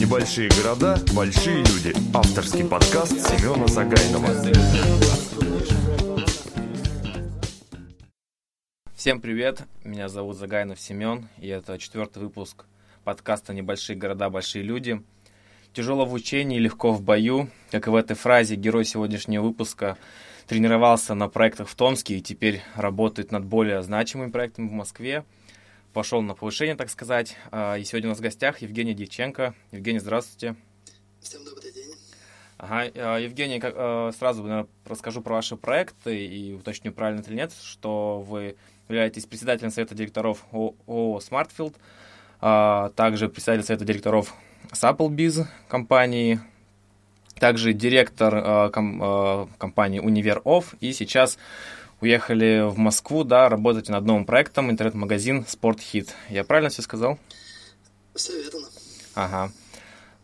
Небольшие города, большие люди. Авторский подкаст Семена Загайнова. Всем привет, меня зовут Загайнов Семен, и это четвертый выпуск подкаста «Небольшие города, большие люди». Тяжело в учении, легко в бою, как и в этой фразе герой сегодняшнего выпуска тренировался на проектах в Томске и теперь работает над более значимыми проектами в Москве. Пошел на повышение, так сказать. А, и сегодня у нас в гостях Евгений Дьяченко. Евгений, здравствуйте. Всем добрый день. Ага, а, Евгений, а, сразу наверное, расскажу про ваши проекты и уточню, правильно или нет, что вы являетесь председателем Совета директоров ООО «Смартфилд», также председатель Совета директоров Supl.biz компании, также директор э, ком, э, компании Универ Офф, и сейчас уехали в Москву, да, работать над новым проектом интернет-магазин Спортхит. Я правильно все сказал? Все верно. Ага.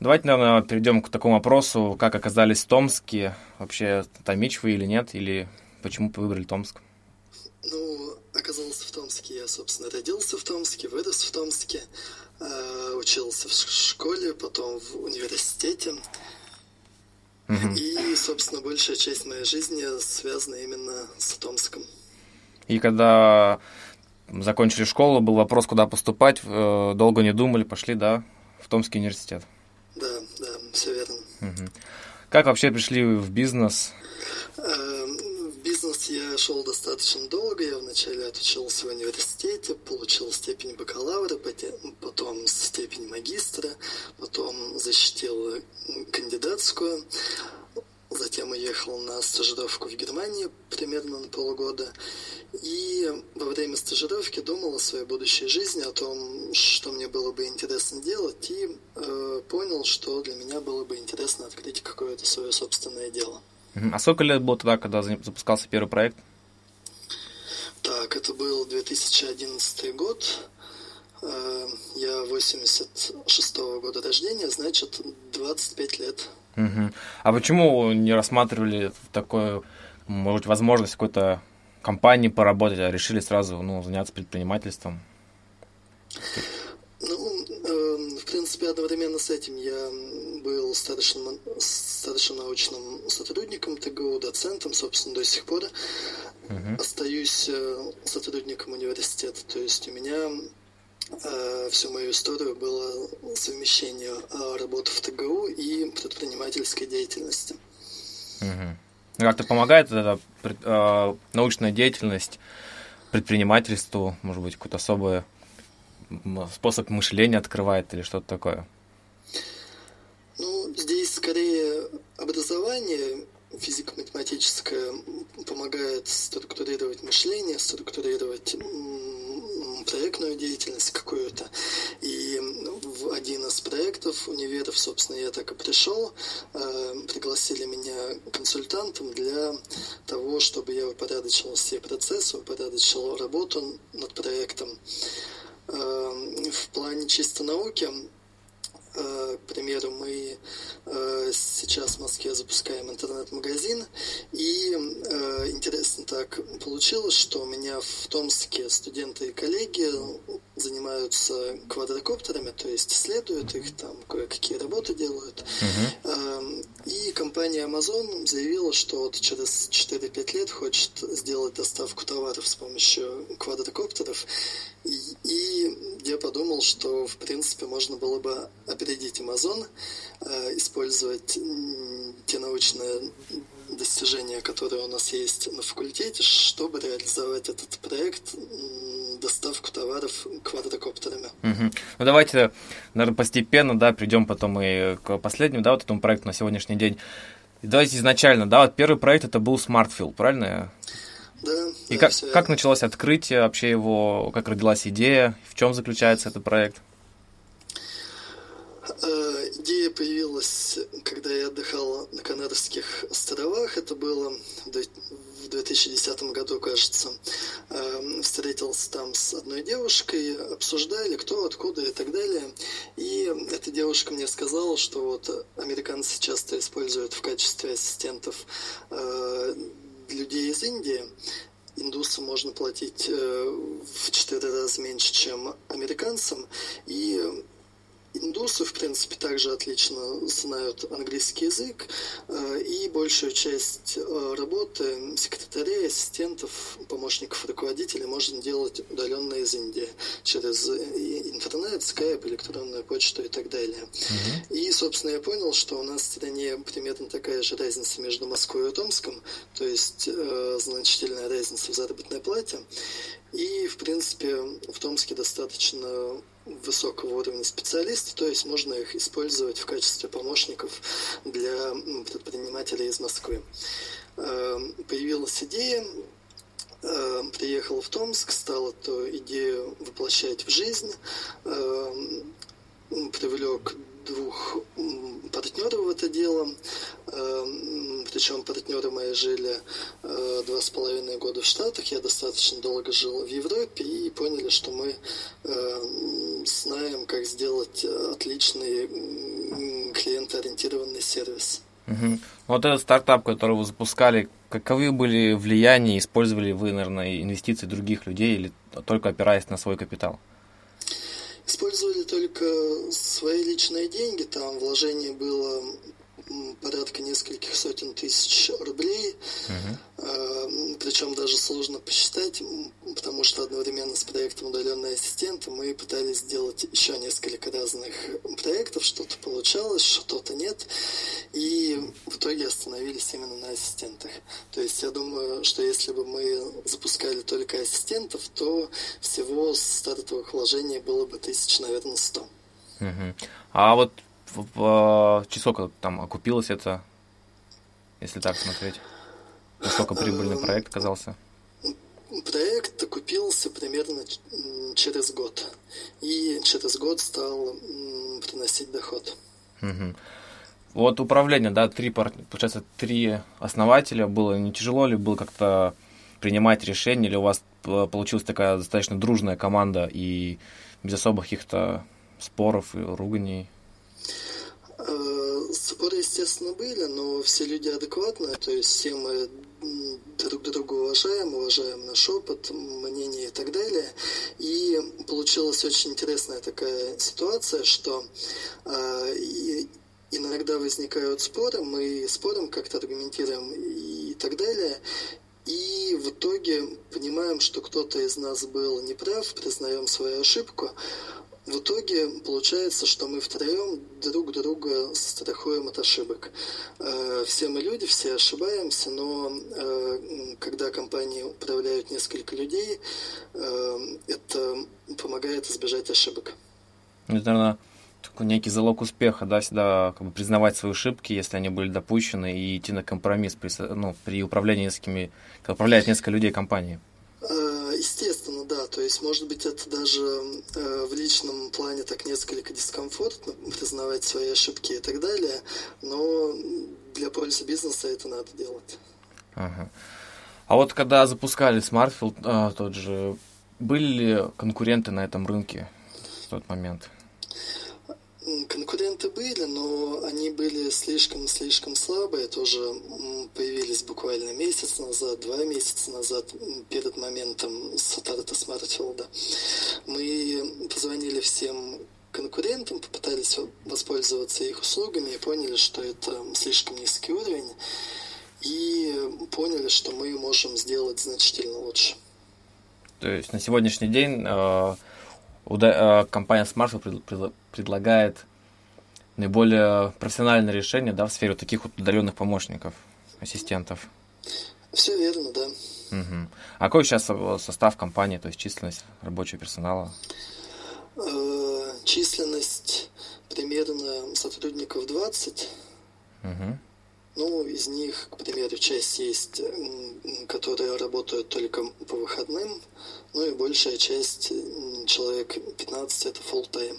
Давайте, наверное, перейдем к такому вопросу, как оказались в Томске, вообще томич вы или нет, или почему вы выбрали Томск? Ну, оказался в Томске, я, собственно, родился в Томске, вырос в Томске, э, учился в школе, потом в университете, Угу. И, собственно, большая часть моей жизни связана именно с Томском. И когда закончили школу, был вопрос, куда поступать, э, долго не думали, пошли, да, в Томский университет. Да, да, все верно. Угу. Как вообще пришли в бизнес? Эм, бизнес я шел достаточно долго. Я вначале отучился в университете, получил степень бакалавра, потом степень магистра, потом защитил кандидатскую. Затем уехал на стажировку в Германию примерно на полгода. И во время стажировки думал о своей будущей жизни, о том, что мне было бы интересно делать, и э, понял, что для меня было бы интересно открыть какое-то свое собственное дело. А сколько лет было тогда, когда запускался первый проект? Так, это был 2011 год. Э, я 86 -го года рождения, значит, 25 лет. Угу. А почему не рассматривали такую, может, возможность какой-то компании поработать, а решили сразу ну, заняться предпринимательством? В принципе, одновременно с этим я был старшим, старшим научным сотрудником ТГУ, доцентом, собственно, до сих пор. Угу. Остаюсь э, сотрудником университета. То есть у меня э, всю мою историю было совмещение э, работы в ТГУ и предпринимательской деятельности. Угу. Как-то помогает эта э, научная деятельность предпринимательству, может быть, какой-то особый способ мышления открывает или что-то такое? Ну, здесь скорее образование физико-математическое помогает структурировать мышление, структурировать проектную деятельность какую-то. И в один из проектов универов, собственно, я так и пришел. Э, пригласили меня консультантом для того, чтобы я упорядочил все процессы, упорядочил работу над проектом. Э, в плане чисто науки Э, к примеру, мы э, сейчас в Москве запускаем интернет-магазин, и э, интересно так получилось, что у меня в Томске студенты и коллеги занимаются квадрокоптерами, то есть исследуют их, там кое-какие работы делают. Uh-huh. И компания Amazon заявила, что вот через 4-5 лет хочет сделать доставку товаров с помощью квадрокоптеров. И, и я подумал, что в принципе можно было бы опередить Amazon, э, использовать те научные достижения, которые у нас есть на факультете, чтобы реализовать этот проект доставку товаров квадрокоптерами. Угу. Ну давайте, наверное, постепенно, да, придем потом и к последнему, да, вот этому проекту на сегодняшний день. И давайте изначально, да, вот первый проект это был SmartField, правильно? Да. И да, как, все как началось открытие вообще его, как родилась идея, в чем заключается этот проект? Э, идея появилась, когда я отдыхал на Канарских островах. Это было в 2010 году, кажется. Э, встретился там с одной девушкой, обсуждали, кто, откуда и так далее. И эта девушка мне сказала, что вот американцы часто используют в качестве ассистентов э, людей из Индии индусам можно платить в четыре раза меньше, чем американцам, и Индусы, в принципе, также отлично знают английский язык, э, и большую часть э, работы секретарей, ассистентов, помощников руководителей можно делать удаленно из Индии, через интернет, скайп, электронную почту и так далее. Uh-huh. И, собственно, я понял, что у нас в стране примерно такая же разница между Москвой и Томском, то есть э, значительная разница в заработной плате. И, в принципе, в Томске достаточно высокого уровня специалисты, то есть можно их использовать в качестве помощников для предпринимателей из Москвы. Эм, появилась идея, эм, приехал в Томск, стал эту идею воплощать в жизнь, эм, привлек двух партнеров в это дело. Эм, Причем партнеры мои жили э, два с половиной года в Штатах. Я достаточно долго жил в Европе и поняли, что мы э, знаем, как сделать отличный клиентоориентированный сервис. Вот этот стартап, который вы запускали, каковы были влияния, использовали вы, наверное, инвестиции других людей или только опираясь на свой капитал? Использовали только свои личные деньги, там вложение было порядка нескольких сотен тысяч рублей. Uh-huh. Причем даже сложно посчитать, потому что одновременно с проектом «Удаленный ассистент» мы пытались сделать еще несколько разных проектов. Что-то получалось, что-то нет. И в итоге остановились именно на ассистентах. То есть я думаю, что если бы мы запускали только ассистентов, то всего стартовых вложений было бы тысяч, наверное, сто. Uh-huh. А вот в, сколько там окупилось это, если так смотреть? Насколько прибыльный эм, проект оказался? Проект окупился примерно через год. И через год стал приносить доход. Угу. Вот управление, да, три, получается, три основателя. Было не тяжело ли было как-то принимать решения, или у вас получилась такая достаточно дружная команда и без особых каких-то споров и руганий? Э, споры, естественно, были, но все люди адекватные, то есть все мы друг друга уважаем, уважаем наш опыт, мнение и так далее. И получилась очень интересная такая ситуация, что э, иногда возникают споры, мы спорим, как-то аргументируем и так далее. И в итоге понимаем, что кто-то из нас был неправ, признаем свою ошибку, в итоге получается, что мы втроем друг друга страхуем от ошибок. Э, все мы люди, все ошибаемся, но э, когда компании управляют несколько людей, э, это помогает избежать ошибок. Это, наверное, такой некий залог успеха, да, всегда как бы признавать свои ошибки, если они были допущены, и идти на компромисс при, ну, при управлении несколькими, когда управляет несколько людей компании. Естественно, да. То есть, может быть, это даже э, в личном плане так несколько дискомфортно признавать свои ошибки и так далее, но для пользы бизнеса это надо делать. Ага. А вот когда запускали Smartfield, а, тот же, были ли конкуренты на этом рынке в тот момент? Конкуренты были, но они были слишком-слишком слабые, тоже появились буквально месяц назад, два месяца назад, перед моментом старта Смартфилда. Мы позвонили всем конкурентам, попытались воспользоваться их услугами и поняли, что это слишком низкий уровень, и поняли, что мы можем сделать значительно лучше. То есть на сегодняшний день э, Э, компания Smartphone предлагает наиболее профессиональное решение да, в сфере вот таких вот удаленных помощников, ассистентов. Все верно, да. Угу. А какой сейчас состав компании, то есть численность рабочего персонала? Э, численность примерно сотрудников 20. Угу. Ну, из них, к примеру, часть есть, которые работают только по выходным, ну и большая часть, человек 15, это full time.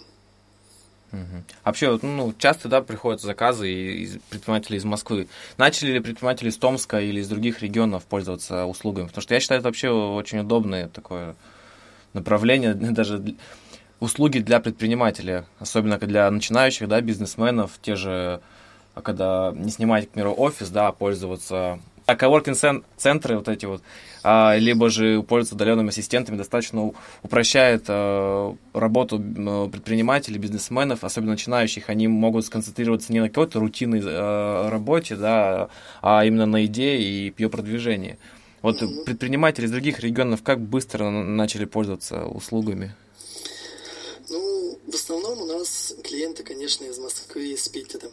Вообще, ну, часто, да, приходят заказы из предпринимателей из Москвы. Начали ли предприниматели из Томска или из других регионов пользоваться услугами? Потому что я считаю, это вообще очень удобное такое направление, даже услуги для предпринимателя, особенно для начинающих, да, бизнесменов, те же а когда не снимать, к примеру, офис, да, а пользоваться А коворкинг-центры вот эти вот, а, либо же пользуются удаленными ассистентами, достаточно упрощает а, работу предпринимателей, бизнесменов, особенно начинающих. Они могут сконцентрироваться не на какой-то рутинной а, работе, да, а именно на идее и ее продвижении. Вот предприниматели из других регионов как быстро начали пользоваться услугами? Ну, в основном у нас клиенты, конечно, из Москвы и из Питера.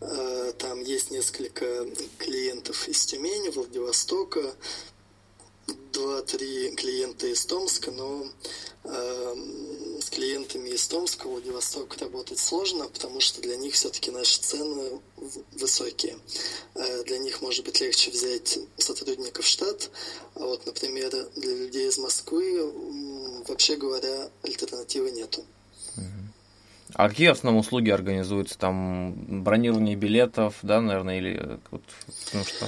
А, там есть несколько клиентов из Тюмени, Владивостока, два-три клиента из Томска, но э, с клиентами из Томска, Владивостока работать сложно, потому что для них все-таки наши цены высокие. Э, для них может быть легче взять сотрудников в штат, а вот, например, для людей из Москвы, вообще говоря, альтернативы нету. А какие в основном услуги организуются? Там бронирование билетов, да, наверное, или вот, ну что?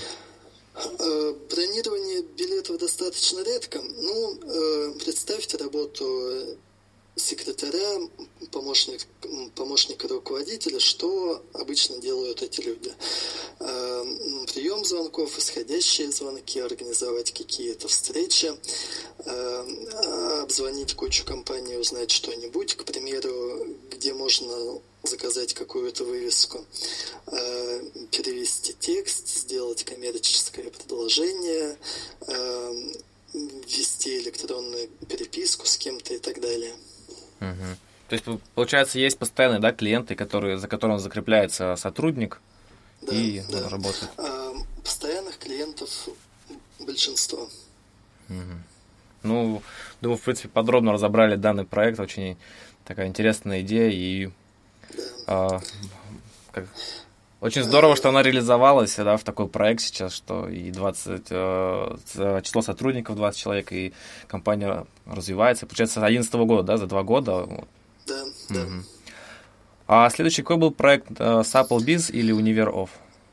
Э, бронирование билетов достаточно редко. Ну, э, представьте работу секретаря, помощник, помощника руководителя, что обычно делают эти люди. Э, прием звонков, исходящие звонки, организовать какие-то встречи, обзвонить кучу компаний, узнать что-нибудь, к примеру, где можно заказать какую-то вывеску, э, перевести текст, сделать коммерческое предложение, э, ввести электронную переписку с кем-то и так далее. Угу. То есть, получается, есть постоянные да, клиенты, которые, за которым закрепляется сотрудник да, и да. работает. А, постоянных клиентов большинство. Угу. Ну, думаю, в принципе, подробно разобрали данный проект. Очень такая интересная идея и а, как, очень здорово, что она реализовалась да, в такой проект сейчас, что и 20, э, число сотрудников 20 человек, и компания развивается. Получается, с 2011 года, да, за два года. Да, да. А следующий какой был проект? Э, Supplebiz или Универ Off?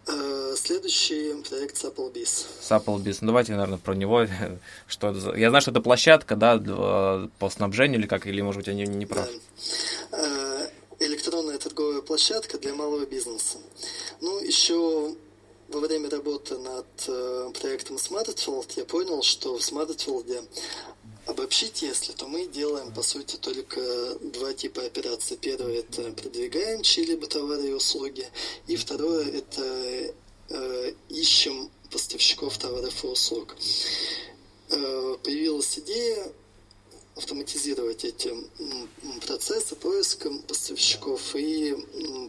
Э, следующий проект Supplebiz. Supplebiz. Ну, давайте, наверное, про него. что это за... Я знаю, что это площадка, да, по снабжению или как, или, может быть, я не, не прав. Да. Электронная торговая площадка для малого бизнеса. Ну, еще во время работы над э, проектом SmartField я понял, что в SmartField обобщить, если, то мы делаем, по сути, только два типа операций. Первое – это продвигаем чьи-либо товары и услуги. И второе – это э, ищем поставщиков товаров и услуг. Э, появилась идея автоматизировать эти процессы поиска поставщиков и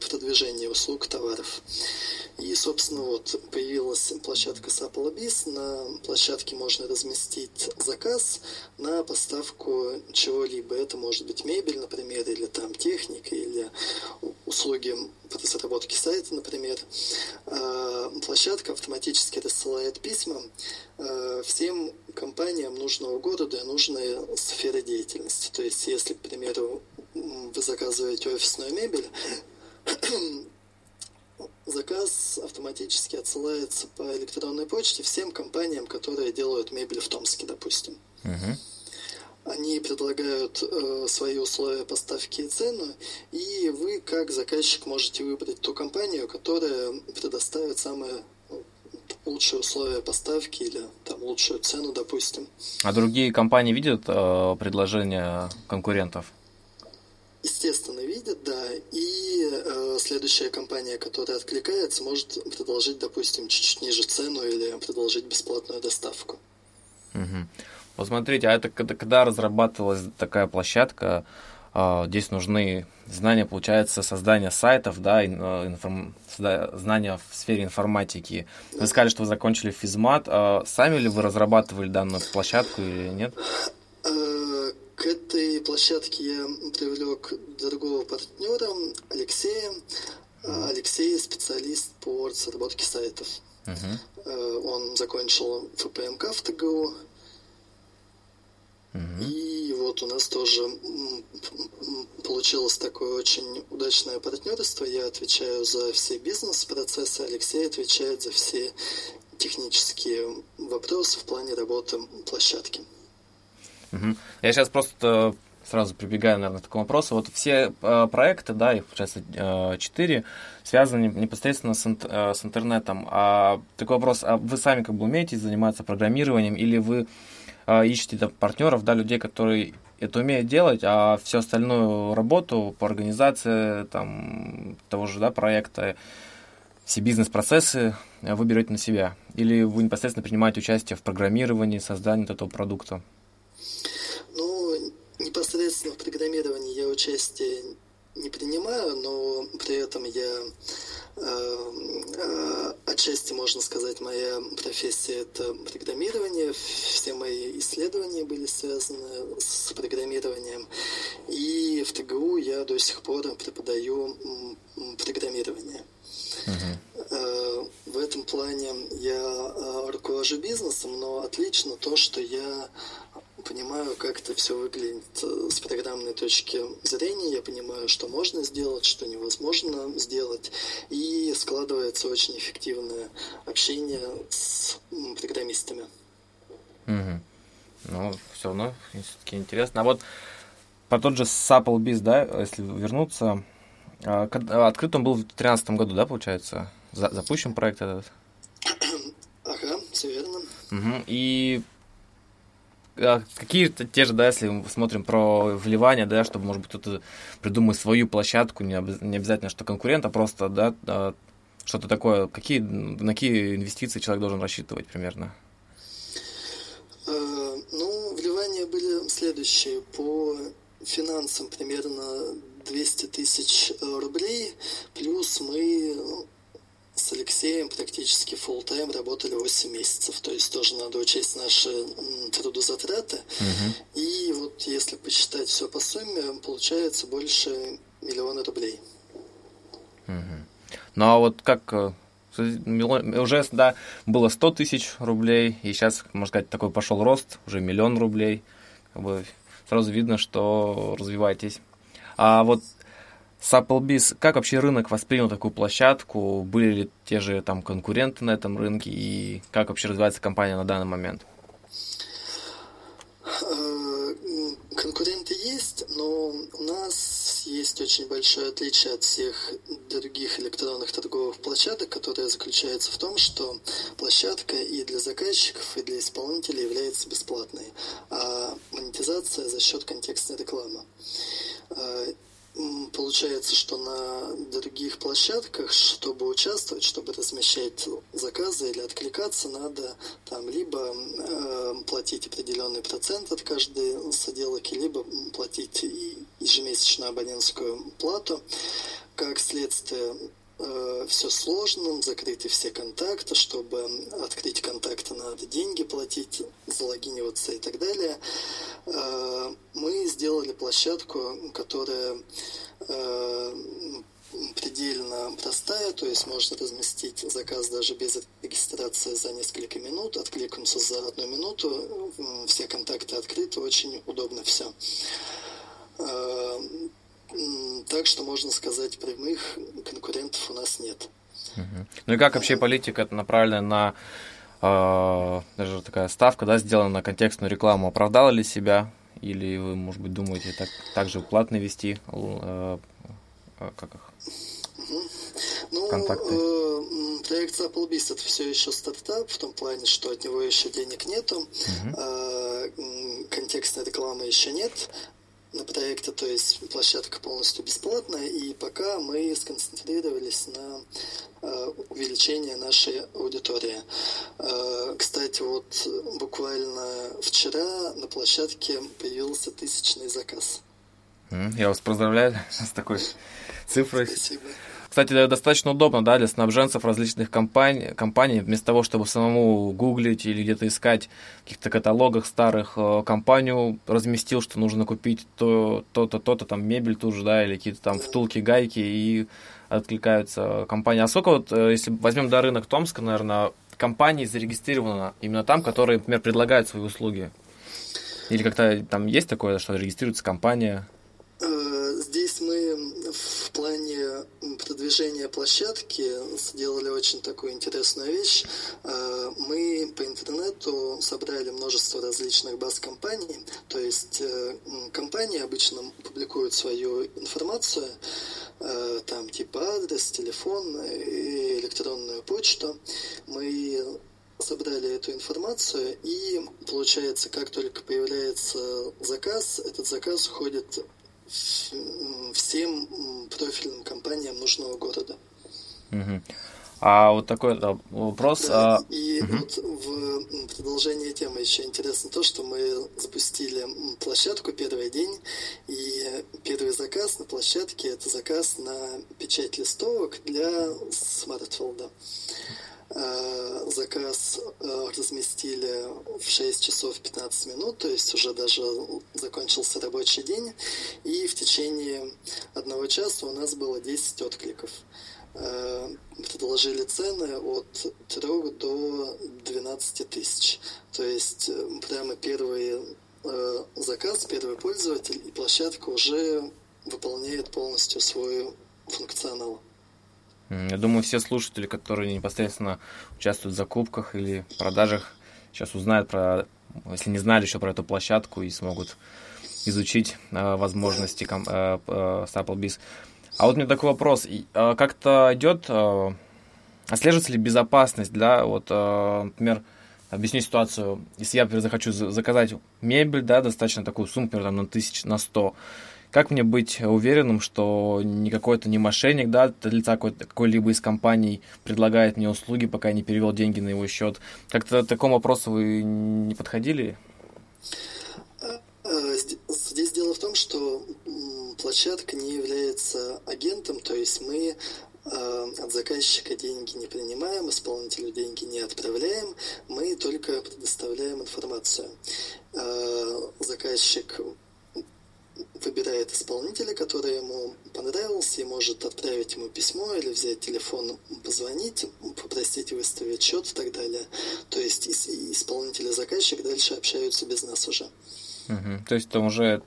продвижения услуг товаров. И, собственно, вот появилась площадка Сапалабис. На площадке можно разместить заказ на поставку чего-либо. Это может быть мебель, например, или там техника, или услуги по разработке сайта, например. А, площадка автоматически рассылает письма а, всем компаниям нужного города и нужной сферы деятельности. То есть, если, к примеру, вы заказываете офисную мебель, заказ автоматически отсылается по электронной почте всем компаниям, которые делают мебель в Томске, допустим. Uh-huh. Они предлагают э, свои условия поставки и цену, и вы, как заказчик, можете выбрать ту компанию, которая предоставит самые лучшие условия поставки или там лучшую цену, допустим. А другие компании видят э, предложения конкурентов? Естественно, видят, да. И э, следующая компания, которая откликается, может предложить, допустим, чуть-чуть ниже цену или предложить бесплатную доставку. Угу. Вот смотрите, а это когда, когда разрабатывалась такая площадка, э, здесь нужны знания, получается, создания сайтов, да, информ... знания в сфере информатики. Вы сказали, что вы закончили физмат. Э, сами ли вы разрабатывали данную площадку или нет? Э, к этой площадке я привлек другого партнера, Алексея. Алексей специалист по разработке сайтов. Uh-huh. Он закончил ФПМК в ТГУ. И вот у нас тоже получилось такое очень удачное партнерство. Я отвечаю за все бизнес-процессы, Алексей отвечает за все технические вопросы в плане работы площадки. Угу. Я сейчас просто сразу прибегаю, наверное, к такому вопросу. Вот все э, проекты, да, их, получается, э, четыре, связаны непосредственно с, э, с интернетом. А такой вопрос, а вы сами как бы умеете заниматься программированием или вы э, ищете да, партнеров, да, людей, которые это умеют делать, а всю остальную работу по организации там, того же да, проекта, все бизнес-процессы вы берете на себя? Или вы непосредственно принимаете участие в программировании, создании этого продукта? Ну, непосредственно в программировании я участие не принимаю, но при этом я э, э, отчасти можно сказать, моя профессия это программирование. Все мои исследования были связаны с программированием. И в ТГУ я до сих пор преподаю программирование. Uh-huh. В этом плане я руковожу бизнесом, но отлично то, что я понимаю, как это все выглядит э, с программной точки зрения, я понимаю, что можно сделать, что невозможно сделать, и складывается очень эффективное общение с программистами. Угу. Ну, все равно все-таки интересно. А вот по тот же Supplebiz, да, если вернуться, а, а, открыт он был в 2013 году, да, получается? запущен проект этот? Ага, все верно. Угу. И какие-то те же, да, если мы смотрим про вливание, да, чтобы, может быть, кто-то придумает свою площадку, не, не обязательно, что конкурент, а просто, да, а, что-то такое, какие, на какие инвестиции человек должен рассчитывать примерно? Э, ну, вливания были следующие. По финансам примерно 200 тысяч рублей, плюс мы с Алексеем практически full тайм работали 8 месяцев. То есть тоже надо учесть наши трудозатраты. Угу. И вот если посчитать все по сумме, получается больше миллиона рублей. Угу. Ну а вот как э, уже да, было 100 тысяч рублей, и сейчас, можно сказать, такой пошел рост, уже миллион рублей. Как бы сразу видно, что развиваетесь. А вот с Applebee's, как вообще рынок воспринял такую площадку? Были ли те же там конкуренты на этом рынке? И как вообще развивается компания на данный момент? Э, конкуренты есть, но у нас есть очень большое отличие от всех других электронных торговых площадок, которое заключается в том, что площадка и для заказчиков, и для исполнителей является бесплатной, а монетизация за счет контекстной рекламы э, Получается, что на других площадках, чтобы участвовать, чтобы размещать заказы или откликаться, надо там либо э, платить определенный процент от каждой соделки, либо платить ежемесячную абонентскую плату. Как следствие, э, все сложно, закрыты все контакты, чтобы открыть контакты надо деньги платить, залогиниваться и так далее. Э, мы сделали площадку, которая э, предельно простая, то есть можно разместить заказ даже без регистрации за несколько минут, откликнуться за одну минуту, все контакты открыты, очень удобно все. Так что можно сказать, прямых конкурентов у нас нет. Ну и как вообще политика направлена на э, даже такая ставка, да, сделана на контекстную рекламу, оправдала ли себя? Или вы, может быть, думаете так, также платно вести? Э, э, как их? Ну, контакты? Э, проект Applebee's это все еще стартап, в том плане, что от него еще денег нету, угу. э, контекстной рекламы еще нет на проекте, то есть площадка полностью бесплатная, и пока мы сконцентрировались на э, увеличении нашей аудитории. Э, кстати, вот буквально вчера на площадке появился тысячный заказ. Я вас поздравляю с такой цифрой. Спасибо. Кстати, достаточно удобно да, для снабженцев различных компаний, компаний, вместо того, чтобы самому гуглить или где-то искать в каких-то каталогах старых, э, компанию разместил, что нужно купить то, то-то, то-то, там мебель ту же, да, или какие-то там втулки, гайки, и откликаются компании. А сколько вот, э, если возьмем до рынок Томска, наверное, компаний зарегистрировано именно там, которые, например, предлагают свои услуги? Или как-то там есть такое, что регистрируется компания? Э, здесь мы в плане продвижения площадки сделали очень такую интересную вещь. Э, мы по интернету собрали множество различных баз компаний, то есть э, компании обычно публикуют свою информацию, там типа адрес, телефон и электронную почту. Мы собрали эту информацию, и получается, как только появляется заказ, этот заказ уходит всем профильным компаниям нужного города. Угу. А вот такой да, вопрос. Да, а... И угу. вот в продолжение темы еще интересно то, что мы запустили площадку первый день, и первый заказ на площадке это заказ на печать листовок для смартфолда. Э, заказ э, разместили в 6 часов 15 минут, то есть уже даже закончился рабочий день, и в течение одного часа у нас было 10 откликов. Э, предложили цены от 3 до 12 тысяч. То есть прямо первый заказ, первый пользователь, и площадка уже выполняет полностью свой функционал. Я думаю, все слушатели, которые непосредственно участвуют в закупках или продажах, сейчас узнают про, если не знали еще про эту площадку и смогут изучить э, возможности ком, э, э, Applebee's. А вот у меня такой вопрос. Э, как-то идет, э, отслеживается ли безопасность, да, вот, э, например, объясню ситуацию. Если я, например, захочу заказать мебель, да, достаточно такую сумму, например, там, на тысяч, на сто, как мне быть уверенным, что не какой-то не мошенник, да, лица какой-либо из компаний предлагает мне услуги, пока я не перевел деньги на его счет? Как-то к такому вопросу вы не подходили? Э, здесь дело в том, что площадка не является агентом, то есть мы э, от заказчика деньги не принимаем, исполнителю деньги не отправляем, мы только предоставляем информацию. Э, заказчик выбирает исполнителя, который ему понравился, и может отправить ему письмо или взять телефон, позвонить, попросить выставить счет и так далее. То есть исполнитель и заказчик дальше общаются без нас уже. Угу. То есть там уже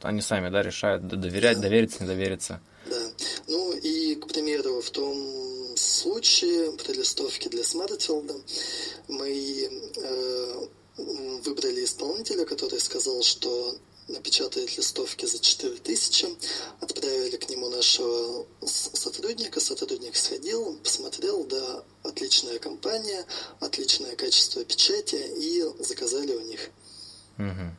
они сами да, решают доверять, да. довериться, не довериться. Да. Ну и, к примеру, в том случае при листовке для Смартфилда мы э, выбрали исполнителя, который сказал, что напечатает листовки за 4000, отправили к нему нашего сотрудника, сотрудник сходил, посмотрел, да, отличная компания, отличное качество печати, и заказали у них. Угу.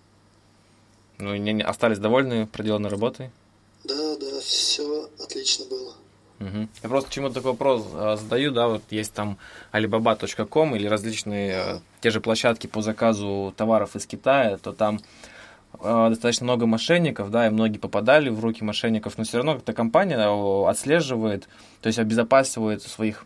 Ну, и остались довольны проделанной работой? Да, да, все отлично было. Угу. Я просто чему такой вопрос а, задаю, да, вот есть там alibaba.com или различные а, те же площадки по заказу товаров из Китая, то там Э, достаточно много мошенников, да, и многие попадали в руки мошенников, но все равно как-то компания э, отслеживает, то есть обезопасивает своих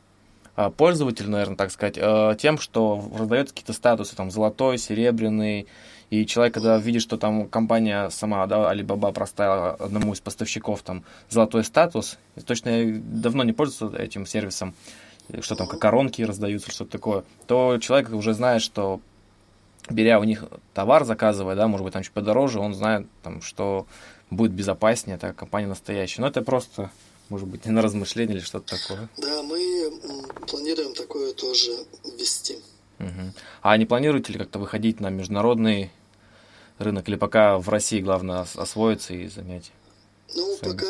э, пользователей, наверное, так сказать, тем, что раздает какие-то статусы, там, золотой, серебряный, и человек, когда видит, что там компания сама, да, Alibaba проставила одному из поставщиков там золотой статус, точно давно не пользуется этим сервисом, что там, как коронки раздаются, что-то такое, то человек уже знает, что беря у них товар, заказывая, да, может быть, там чуть подороже, он знает, там, что будет безопаснее, это компания настоящая. Но это просто, может быть, на размышление или что-то такое. Да, мы планируем такое тоже ввести. Угу. А не планируете ли как-то выходить на международный рынок, или пока в России главное освоиться и занять? Ну, Сами. пока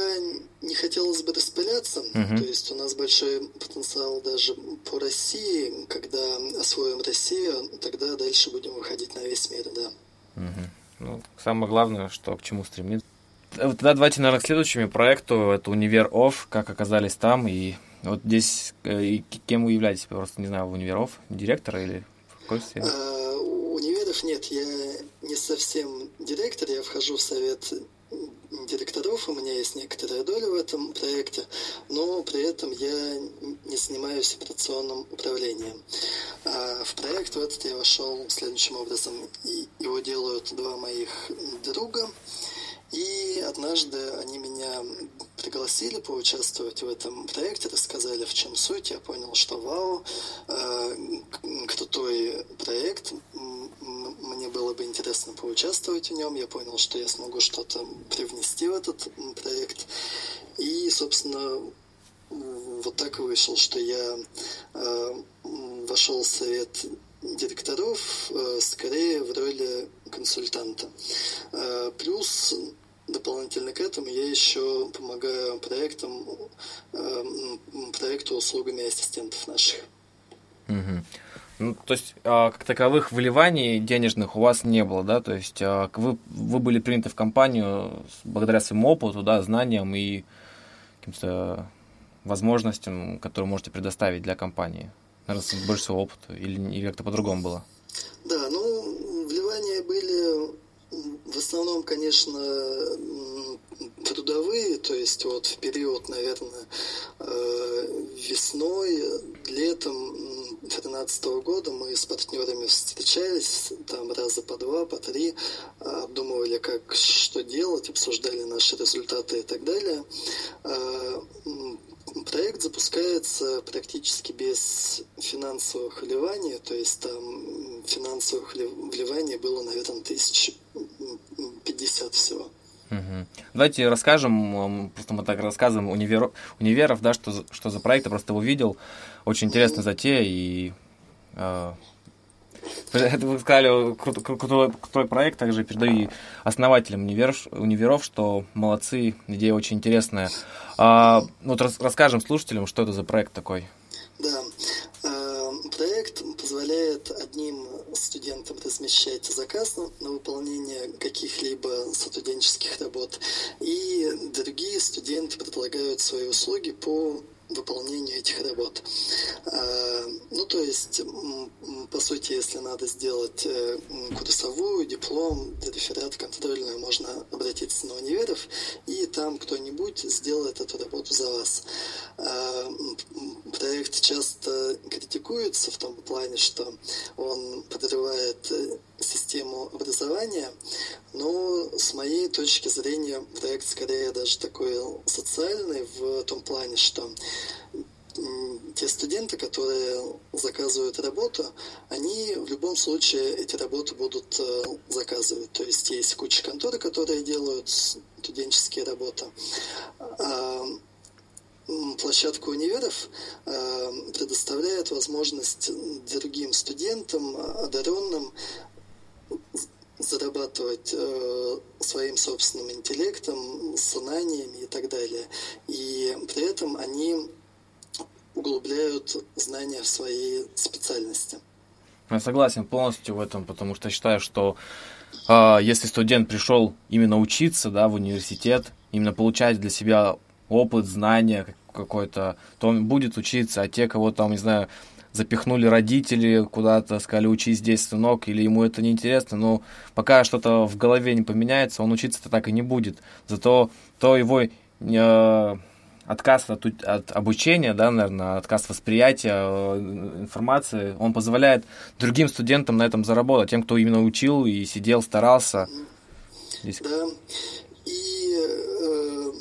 не хотелось бы распыляться, угу. то есть у нас большой потенциал даже по России. Когда освоим Россию, тогда дальше будем выходить на весь мир, да. Угу. Ну, самое главное, что к чему стремиться. Тогда давайте, наверное, к следующему проекту. Это Универ Офф, как оказались там. И вот здесь, э, и кем вы являетесь? Просто не знаю, Универ Офф, директора или в какой сфере? А, универов нет, я не совсем директор, я вхожу в совет директоров, у меня есть некоторая доля в этом проекте, но при этом я не занимаюсь операционным управлением. А в проект в этот я вошел следующим образом. Его делают два моих друга, и однажды они меня пригласили поучаствовать в этом проекте, рассказали, в чем суть. Я понял, что вау, э, крутой проект, мне было бы интересно поучаствовать в нем. Я понял, что я смогу что-то привнести в этот проект. И, собственно, вот так вышло, что я вошел в совет директоров скорее в роли консультанта. Плюс дополнительно к этому я еще помогаю проектам, проекту услугами ассистентов наших. Угу. Ну, то есть, а, как таковых вливаний денежных у вас не было, да? То есть, а, вы, вы были приняты в компанию благодаря своему опыту, да, знаниям и каким-то возможностям, которые можете предоставить для компании. Наверное, больше всего опыта или, или как-то по-другому было? Да, ну, вливания были в основном, конечно, трудовые, то есть вот в период, наверное, э, весной, летом 2013 года мы с партнерами встречались, там раза по два, по три, обдумывали, как, что делать, обсуждали наши результаты и так далее. Э, проект запускается практически без финансовых вливаний, то есть там финансовых вливаний было, наверное, тысячи 50 всего. Давайте расскажем, просто мы так рассказываем универ, универов, да, что, что за проект, я просто увидел очень интересная затея, и э, вы сказали, крутой, крутой, крутой проект, также передаю и основателям универ, универов, что молодцы, идея очень интересная. А, ну, вот расскажем слушателям, что это за проект такой. Да, проект позволяет одним студентам размещать заказ на, выполнение каких-либо студенческих работ, и другие студенты предлагают свои услуги по выполнению этих работ. А, ну, то есть, по сути, если надо сделать э, курсовую, диплом, реферат контрольную, можно обратиться на универов, и там кто-нибудь сделает эту работу за вас. А, проект часто критикуется в том плане, что он подрывает э, систему образования, но с моей точки зрения проект скорее даже такой социальный в том плане, что те студенты, которые заказывают работу, они в любом случае эти работы будут э, заказывать. То есть есть куча контор, которые делают студенческие работы. А площадка универов э, предоставляет возможность другим студентам, одаренным, зарабатывать э, своим собственным интеллектом, знаниями и так далее. И при этом они углубляют знания в своей специальности. Я согласен полностью в этом, потому что считаю, что э, если студент пришел именно учиться да, в университет, именно получать для себя опыт, знания какой-то, то он будет учиться, а те, кого там, не знаю, запихнули родители куда-то, сказали, учись здесь, сынок, или ему это неинтересно, но пока что-то в голове не поменяется, он учиться-то так и не будет. Зато то его э, отказ от, от обучения, да, наверное, отказ восприятия э, информации, он позволяет другим студентам на этом заработать, тем, кто именно учил и сидел, старался. Здесь... Да, и э,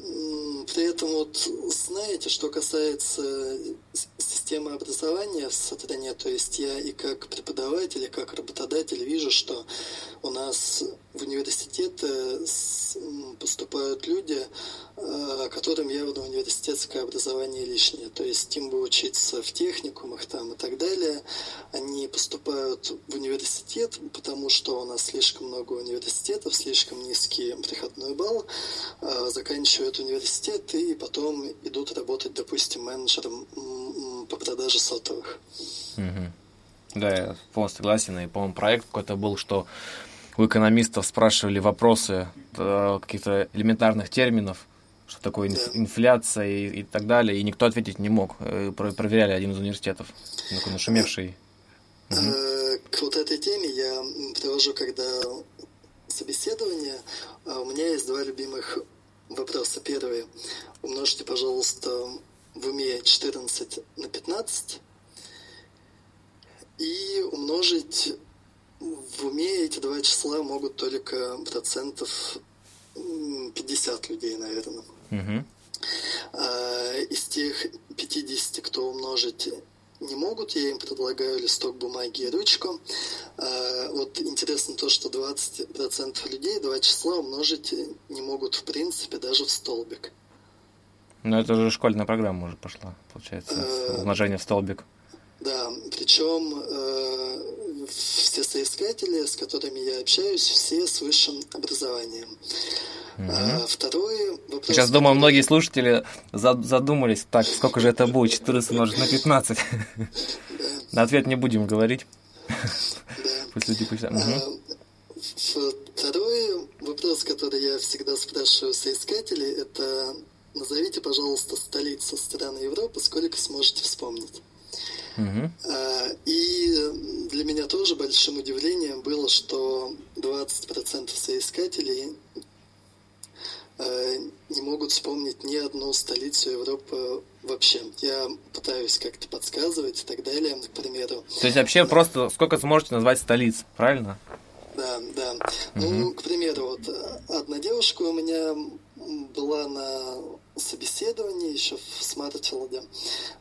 при этом вот знаете, что касается системы образования в стране, то есть я и как преподаватель, и как работодатель вижу, что у нас в университеты поступают люди, э, которым явно университетское образование лишнее. То есть им бы учиться в техникумах там и так далее. Они поступают в университет, потому что у нас слишком много университетов, слишком низкий приходной балл, э, заканчивают университет и потом идут работать, допустим, менеджером по продаже сотовых. Угу. Да, я полностью согласен. И, по-моему, проект какой-то был, что у экономистов спрашивали вопросы э, каких-то элементарных терминов, что такое инф- инфляция и, и так далее, и никто ответить не мог. Э, про- проверяли один из университетов, такой нашумевший. Угу. К вот этой теме я привожу, когда собеседование, а у меня есть два любимых вопроса. Первый. Умножьте, пожалуйста, в уме 14 на 15 и умножить в уме эти два числа могут только процентов 50 людей, наверное. Угу. А, из тех 50, кто умножить не могут, я им предлагаю листок бумаги и ручку. А, вот интересно то, что 20% людей два числа умножить не могут в принципе даже в столбик. Ну, это же школьная программа уже пошла, получается, Э, умножение в столбик. Да, причем э, все соискатели, с которыми я общаюсь, все с высшим образованием. А второй вопрос... Сейчас, думаю, многие слушатели за- задумались, так, сколько же это будет, 14 умножить на 15. На ответ не будем говорить. Пусть люди пусть... А. Второй вопрос, который я всегда спрашиваю соискателей, это назовите, пожалуйста, столицу страны Европы, сколько сможете вспомнить. А, И для меня тоже большим удивлением было, что 20% соискателей э, не могут вспомнить ни одну столицу Европы вообще. Я пытаюсь как-то подсказывать и так далее, к примеру. То есть вообще просто сколько сможете назвать столиц, правильно? Да, да. Ну, к примеру, вот одна девушка у меня была на собеседовании еще в Смартфилде.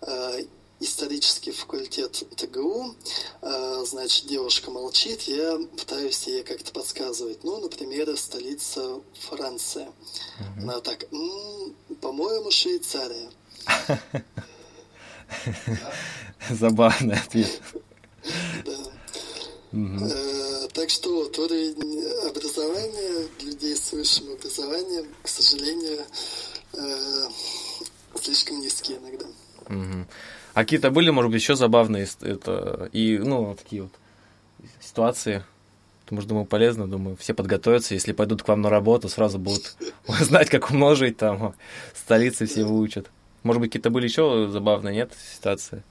Э, Исторический факультет ТГУ. Э, Значит, девушка молчит, я пытаюсь ей как-то подсказывать. Ну, например, столица Франции. Она так, «М, по-моему, Швейцария. Забавный ответ. Э, Так что вот уровень образования людей с высшим образованием, к сожалению, э, слишком низкий иногда. Мгм. А какие-то были, может быть, еще забавные это, и, ну, такие вот ситуации? Потому что, думаю, полезно, думаю, все подготовятся, если пойдут к вам на работу, сразу будут знать, как умножить, там, столицы все выучат. Может быть, какие-то были еще забавные, нет, ситуации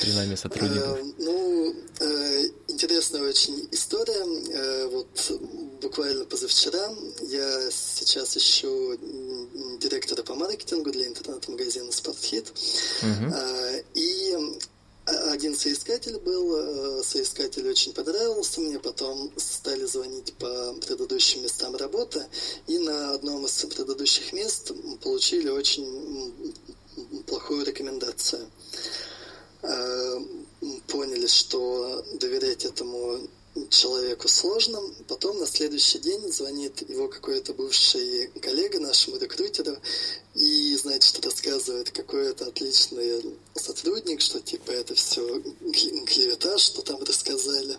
при нами сотрудников? Э, Ну, э, интересная очень история. Э, Вот буквально позавчера я сейчас ищу м, директора по маркетингу для интернет-магазина «Спортхит». А, И один соискатель был, э, соискатель очень понравился мне, потом стали звонить по предыдущим местам работы, и на одном из предыдущих мест получили очень плохую рекомендацию. Поняли, что доверять этому человеку сложно. Потом на следующий день звонит его какой-то бывший коллега нашему рекрутеру и, значит, рассказывает, какой это отличный сотрудник, что типа это все клевета, что там рассказали.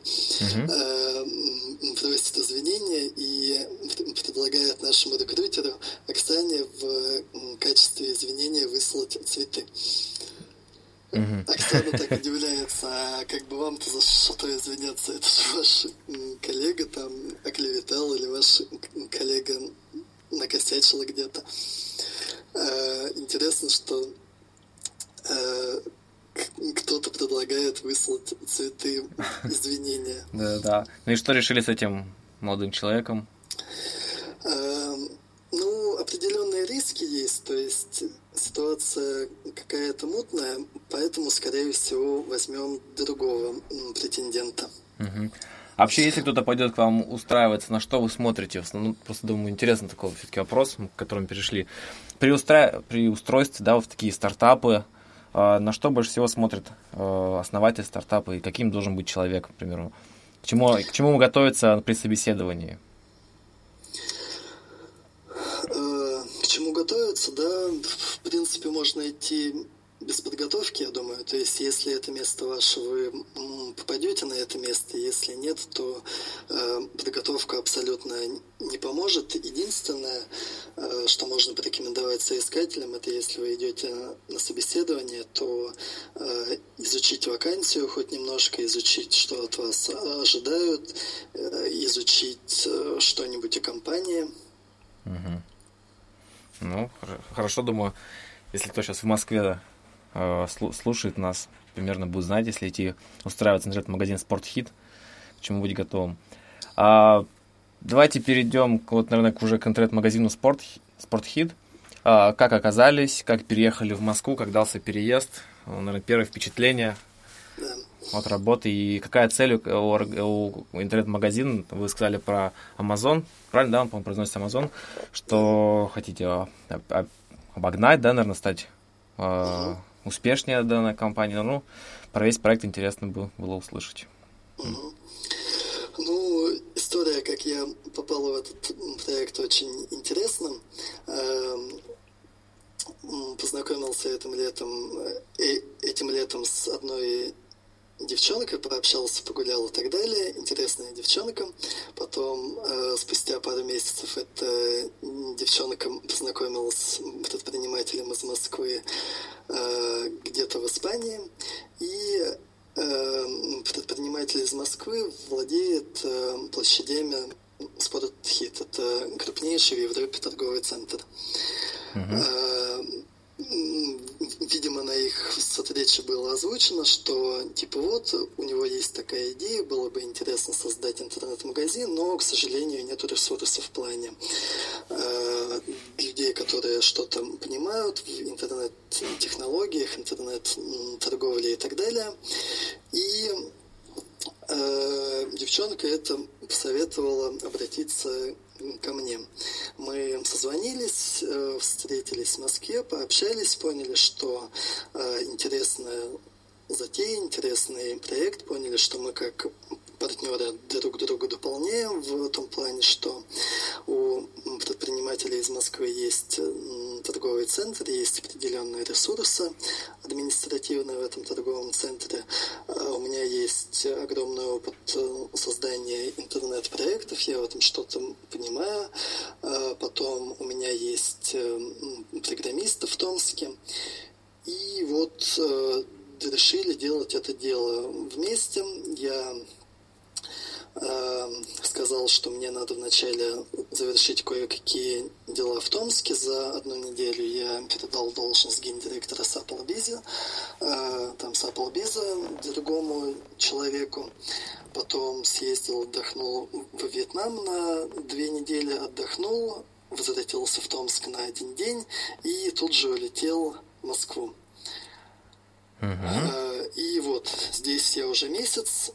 М, Просит извинения и пр- предлагает нашему рекрутеру Оксане в качестве извинения выслать цветы. Оксана так удивляется, а как бы вам-то за что извиняться? Это же ваш коллега там оклеветал или ваш коллега накосячила где-то. Э, Интересно, что к- кто-то предлагает выслать цветы извинения. Да, да. Ну и что решили с этим молодым человеком? Ну, определенные риски есть, то есть ситуация какая-то мутная, поэтому, скорее всего, возьмем другого претендента. А Вообще, если кто-то пойдет к вам устраиваться, на что вы смотрите? В основном, просто думаю, интересно такой все-таки вопрос, к которому перешли. При, устра... При устройстве, да, вот в такие стартапы, э, на что больше всего смотрит э, основатель стартапа и каким должен быть человек, к примеру? К чему, к чему ему готовиться при собеседовании? Э, К чему готовиться, да, в принципе, можно идти без подготовки, я думаю. То есть, если это место ваше, вы попадете на это место, если нет, то э, подготовка абсолютно не поможет. Единственное, э, что можно порекомендовать соискателям, это если вы идете на собеседование, то э, изучить вакансию хоть немножко, изучить, что от вас ожидают, э, изучить э, что-нибудь о компании. Мгм. Ну, хор- хорошо, думаю, если кто сейчас в Москве э, слу- слушает нас, примерно будет знать, если идти устраиваться интернет-магазин Спортхит, к чему быть готовым. А, давайте перейдем, к, вот, наверное, к уже к интернет-магазину Спорт, Спортхит. А, как оказались, как переехали в Москву, как дался переезд, Ну, наверное, первое впечатление. От работы. И какая цель у, у интернет-магазина, вы сказали про Amazon, правильно, да, он, по-моему, произносится Amazon, что хотите об- обогнать, да, наверное, стать а, успешнее данной компании, ну, про весь проект интересно было, было услышать. Ну, история, как я попал в этот проект, очень интересна. Эм, познакомился этим летом, э, этим летом с одной девчонкой, пообщался, погулял и так далее. Интересная девчонка. Потом, э, спустя пару месяцев, эта девчонка познакомилась с предпринимателем из Москвы э, где-то в Испании. И э, предприниматель из Москвы владеет э, площадями Спортхит. Это крупнейший в Европе торговый центр. Uh-huh видимо, на их встрече было озвучено, что, типа, вот, у него есть такая идея, было бы интересно создать интернет-магазин, но, к сожалению, нет ресурсов в плане э, людей, которые что-то понимают в интернет-технологиях, интернет-торговле и так далее. И э, девчонка это посоветовала обратиться ко мне. Мы созвонились, э, встретились в Москве, пообщались, поняли, что э, интересная затея, интересный проект, поняли, что мы как партнеры друг друга дополняем в том плане, что у предпринимателей из Москвы есть торговый центр, есть определенные ресурсы административные в этом торговом центре. А у меня есть огромный опыт э, создания интернет-проектов, я в этом что-то понимаю. А потом у меня есть э, программисты в Томске. И вот э, решили делать это дело вместе. Я сказал, что мне надо вначале завершить кое-какие дела в Томске. За одну неделю я передал должность гендиректора Саплбиза, э, там Саплбиза другому человеку. Потом съездил, отдохнул в Вьетнам на две недели, отдохнул, возвратился в Томск на один день и тут же улетел в Москву. Uh-huh. И вот здесь я уже месяц,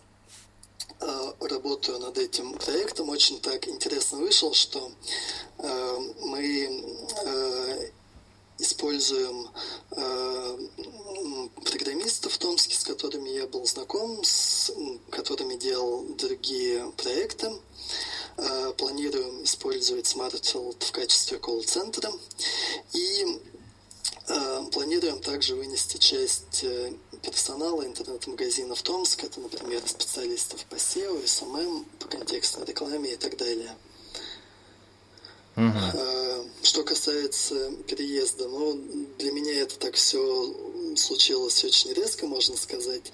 работаю над этим проектом, очень так интересно вышел, что э, мы э, используем программистов в Томске, с которыми я был знаком, с которыми делал другие проекты. Планируем использовать SmartField в качестве колл-центра. И планируем также вынести часть персонала интернет-магазинов Томск, это, например, специалистов по SEO, SMM, по контекстной рекламе и так далее. Uh-huh. Что касается переезда, ну, для меня это так все случилось очень резко, можно сказать.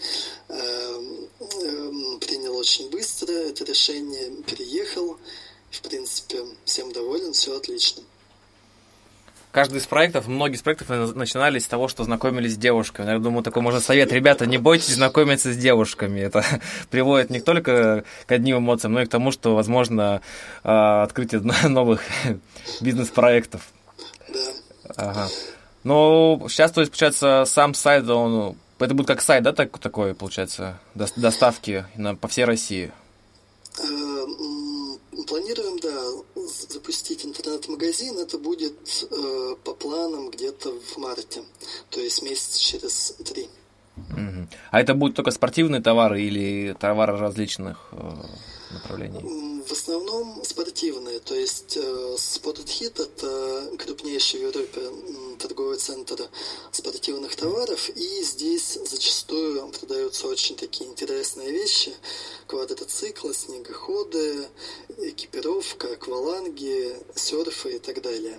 Эм, эм, принял очень быстро это решение, переехал. В принципе, всем доволен, все отлично каждый из проектов, многие из проектов начинались с того, что знакомились с девушками. Я думаю, такой можно совет. Ребята, не бойтесь знакомиться с девушками. Это приводит не только к одним эмоциям, но и к тому, что, возможно, а, открытие новых бизнес-проектов. Ага. Но сейчас, то есть, получается, сам сайт, он, это будет как сайт, да, так, такой, получается, доставки на, по всей России? Планируем, да, запустить интернет-магазин. Это будет э, по планам где-то в марте, то есть месяц через три. Угу. А это будут только спортивные товары или товары различных э, направлений? В основном спортивные, то есть э, Спортхит это крупнейший в Европе торговый центр спортивных товаров, и здесь зачастую продаются очень такие интересные вещи, квадроциклы, снегоходы, экипировка, акваланги, серфы и так далее.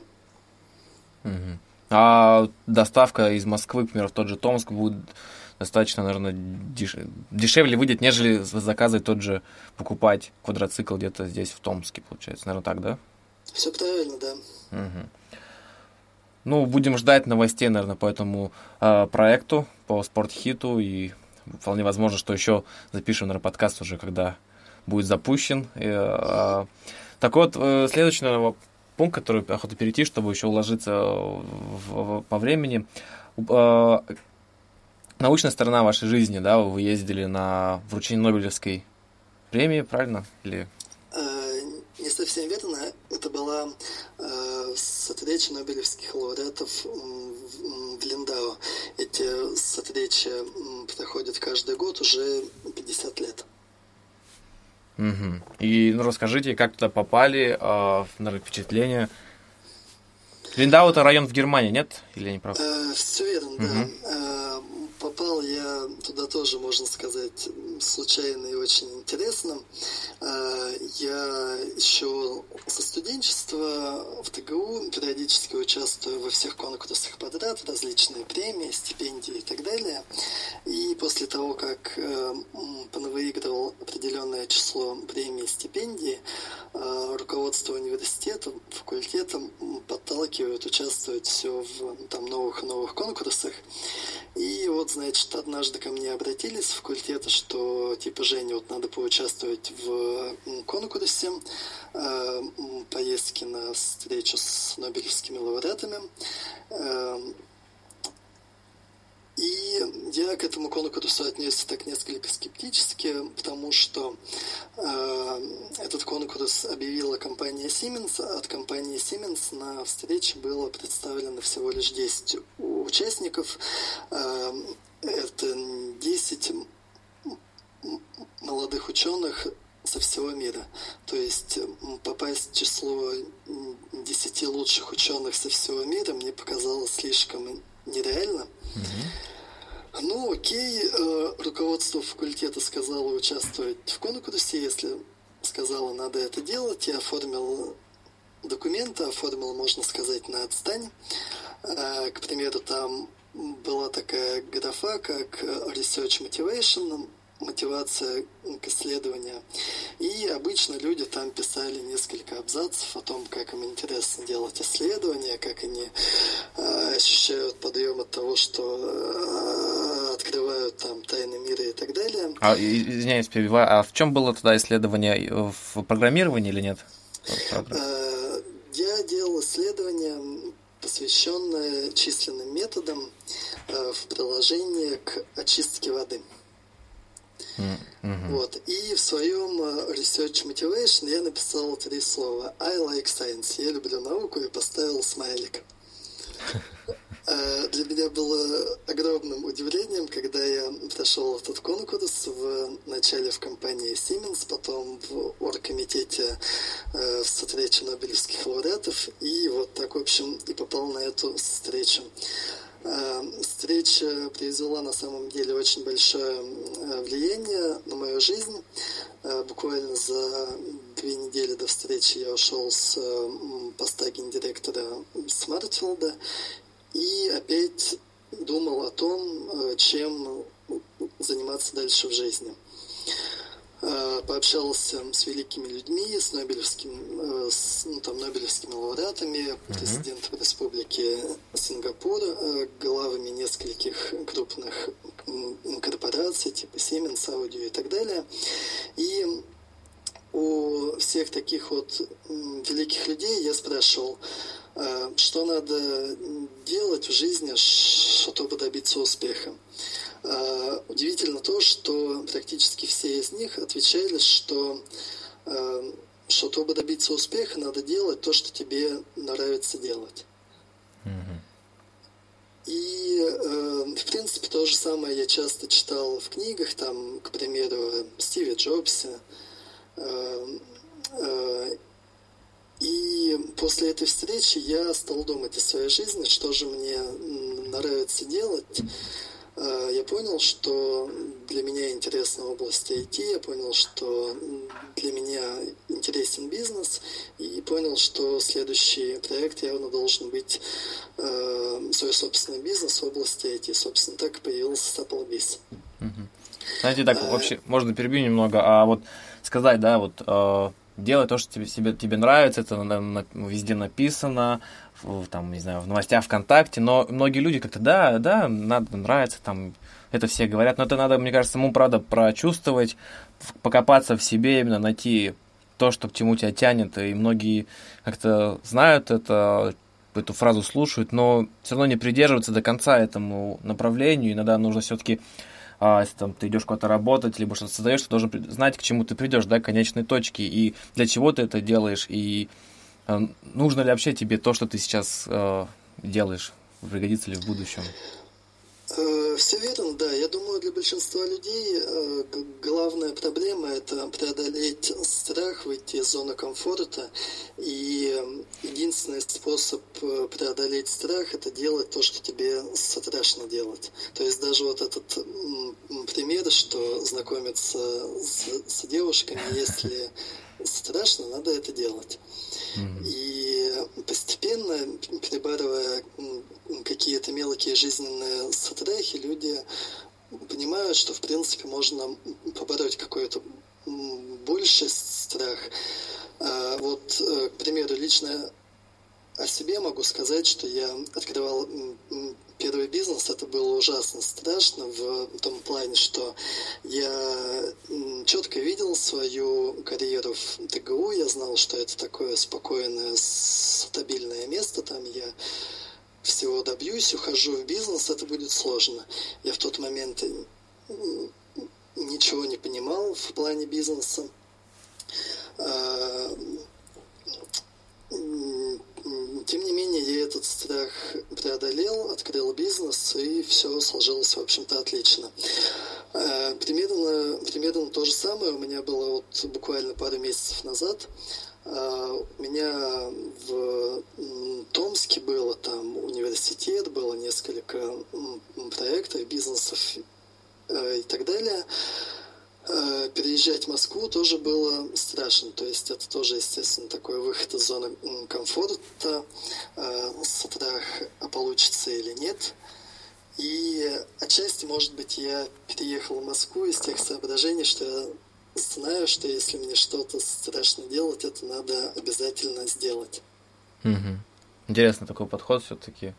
Угу. А доставка из Москвы, к примеру, в тот же Томск будет достаточно, наверное, деш... дешевле выйдет, нежели заказывать тот же, покупать квадроцикл где-то здесь, в Томске, получается. Наверное, так, да? Все правильно, да. Угу. Ну, будем ждать новостей, наверное, по этому э, проекту, по спортхиту, и вполне возможно, что еще запишем, наверное, подкаст уже, когда будет запущен. И, э, так вот, э, следующий, наверное, пункт, который охота перейти, чтобы еще уложиться в, в, по времени. Э, научная сторона вашей жизни, да, вы ездили на вручение Нобелевской премии, правильно? Или... Э, не совсем верно. Это была э, встреча Нобелевских лауреатов в, Линдау. Эти встречи проходят каждый год уже 50 лет. Угу. И ну, расскажите, как туда попали, э, наверное, впечатления? Линдау это район в Германии, нет? Или не прав? Э, все верно, Мгм. да. Э, попал я туда тоже, можно сказать, случайно и очень интересно. Э, я еще со студенчества в ТГУ периодически участвую во всех конкурсах подряд, различные премии, стипендии и так далее. И после того, как э, понавыигрывал определенное число премий и стипендий, э, руководство университета, факультета м, подталкивает участвовать все в там, новых новых конкурсах. И вот, значит, однажды ко мне обратились с факультета, что типа Женя, вот надо поучаствовать в конкурсе э, поездки на встречу с нобелевскими лауреатами. Э, и я к этому конкурсу отнесся так несколько скептически, потому что э, этот конкурс объявила компания Siemens, а от компании Siemens на встрече было представлено всего лишь 10 участников. Э, это 10 м- м- молодых ученых со всего мира. То есть м, попасть в число м, 10 лучших ученых со всего мира мне показалось слишком нереально. Ну, окей, э, руководство факультета сказало участвовать в конкурсе, если сказала, надо это делать, я оформил документы, оформил, можно сказать, на отстань. Э, К примеру, там была такая графа, как э, Research Motivation, мотивация к исследованию. И обычно люди там писали несколько абзацев о том, как им интересно делать исследования, как они э, ощущают подъем от того, что э, открывают там тайны мира и так далее. А, извиняюсь, перебиваю. А в чем было тогда исследование? В программировании или нет? Э, Я делал исследование, посвященное численным методам в приложении к очистке воды. Мгм. Вот. И в своем э, Research Motivation я написал три слова. I like science. Я люблю науку и поставил смайлик. Э, Для меня было огромным удивлением, когда я прошел этот конкурс в начале в компании Siemens, потом в оргкомитете э, в встрече Нобелевских лауреатов, и вот так, в общем, и попал на эту встречу. Э, Встреча произвела на самом деле очень большое э, влияние на мою жизнь. Э, Буквально за две недели до встречи я ушел с э, поста гендиректора Смартфилда и опять думал о том, чем заниматься дальше в жизни. Э, Пообщался с великими людьми, с нобелевским, э, с, ну, там, нобелевскими лауреатами, президентом республики Сингапур, э, главами нескольких крупных корпораций, типа Siemens, Audio и так далее. И у всех таких вот великих людей я спрашивал, что надо делать в жизни, чтобы добиться успеха. Э, Удивительно то, что практически все из них отвечали, что э, чтобы добиться успеха, надо делать то, что тебе нравится делать. И, э, в принципе, то же самое я часто читал в книгах, там, к примеру, Стиви Джобса. Э, э, и после этой встречи я стал думать о своей жизни, что же мне нравится делать. Э, Я понял, что для меня интересна область IT, я понял, что для меня интересен бизнес, и понял, что следующий проект явно должен быть э, свой собственный бизнес в области IT. Собственно, так и появился Applebee's. Знаете, так вообще, можно перебью немного, а вот сказать, да, вот э, делай то, что тебе, себе, тебе нравится, это на- на- везде написано, в, там, не знаю, в новостях ВКонтакте, но многие люди как-то, да, да, надо, нравится, там, это все говорят, но это надо, мне кажется, самому, правда, прочувствовать, покопаться в себе, именно найти то, что к чему тебя тянет, и многие как-то знают это, эту фразу слушают, но все равно не придерживаются до конца этому направлению, иногда нужно все-таки а, если там ты идешь куда-то работать, либо что-то создаешь, ты должен знать, к чему ты придешь, да, к конечной точке, и для чего ты это делаешь, и э, нужно ли вообще тебе то, что ты сейчас э, делаешь, пригодится ли в будущем. Э, Все верно, да. Я думаю, для большинства людей э, главная проблема – это преодолеть страх, выйти из зоны комфорта. И единственный способ э, преодолеть страх – это делать то, что тебе страшно делать. То есть даже вот этот пример, что знакомиться с, с девушками, если страшно, надо это делать. И постепенно, перебарывая какие-то мелкие жизненные страхи, люди понимают, что, в принципе, можно побороть какой-то больший страх. А вот, э, к примеру, лично о себе могу сказать, что я открывал первый бизнес, это было ужасно страшно в том плане, что я четко видел свою карьеру в ТГУ, я знал, что это такое спокойное, стабильное место, там я всего добьюсь, ухожу в бизнес, это будет сложно. Я в тот момент ничего не понимал в плане бизнеса. А, тем не менее, я этот страх преодолел, открыл бизнес, и все сложилось, в общем-то, отлично. А, примерно, примерно то же самое у меня было вот буквально пару месяцев назад. А, у меня в Томске было там университет, было несколько проектов, бизнесов э, и так далее. А, переезжать в Москву тоже было страшно. То есть это тоже, естественно, такой выход из зоны комфорта, а, страх, а получится или нет. И отчасти, может быть, я переехал в Москву из тех соображений, что я знаю, что если мне что-то страшно делать, это надо обязательно сделать. Угу. Интересный такой подход все-таки.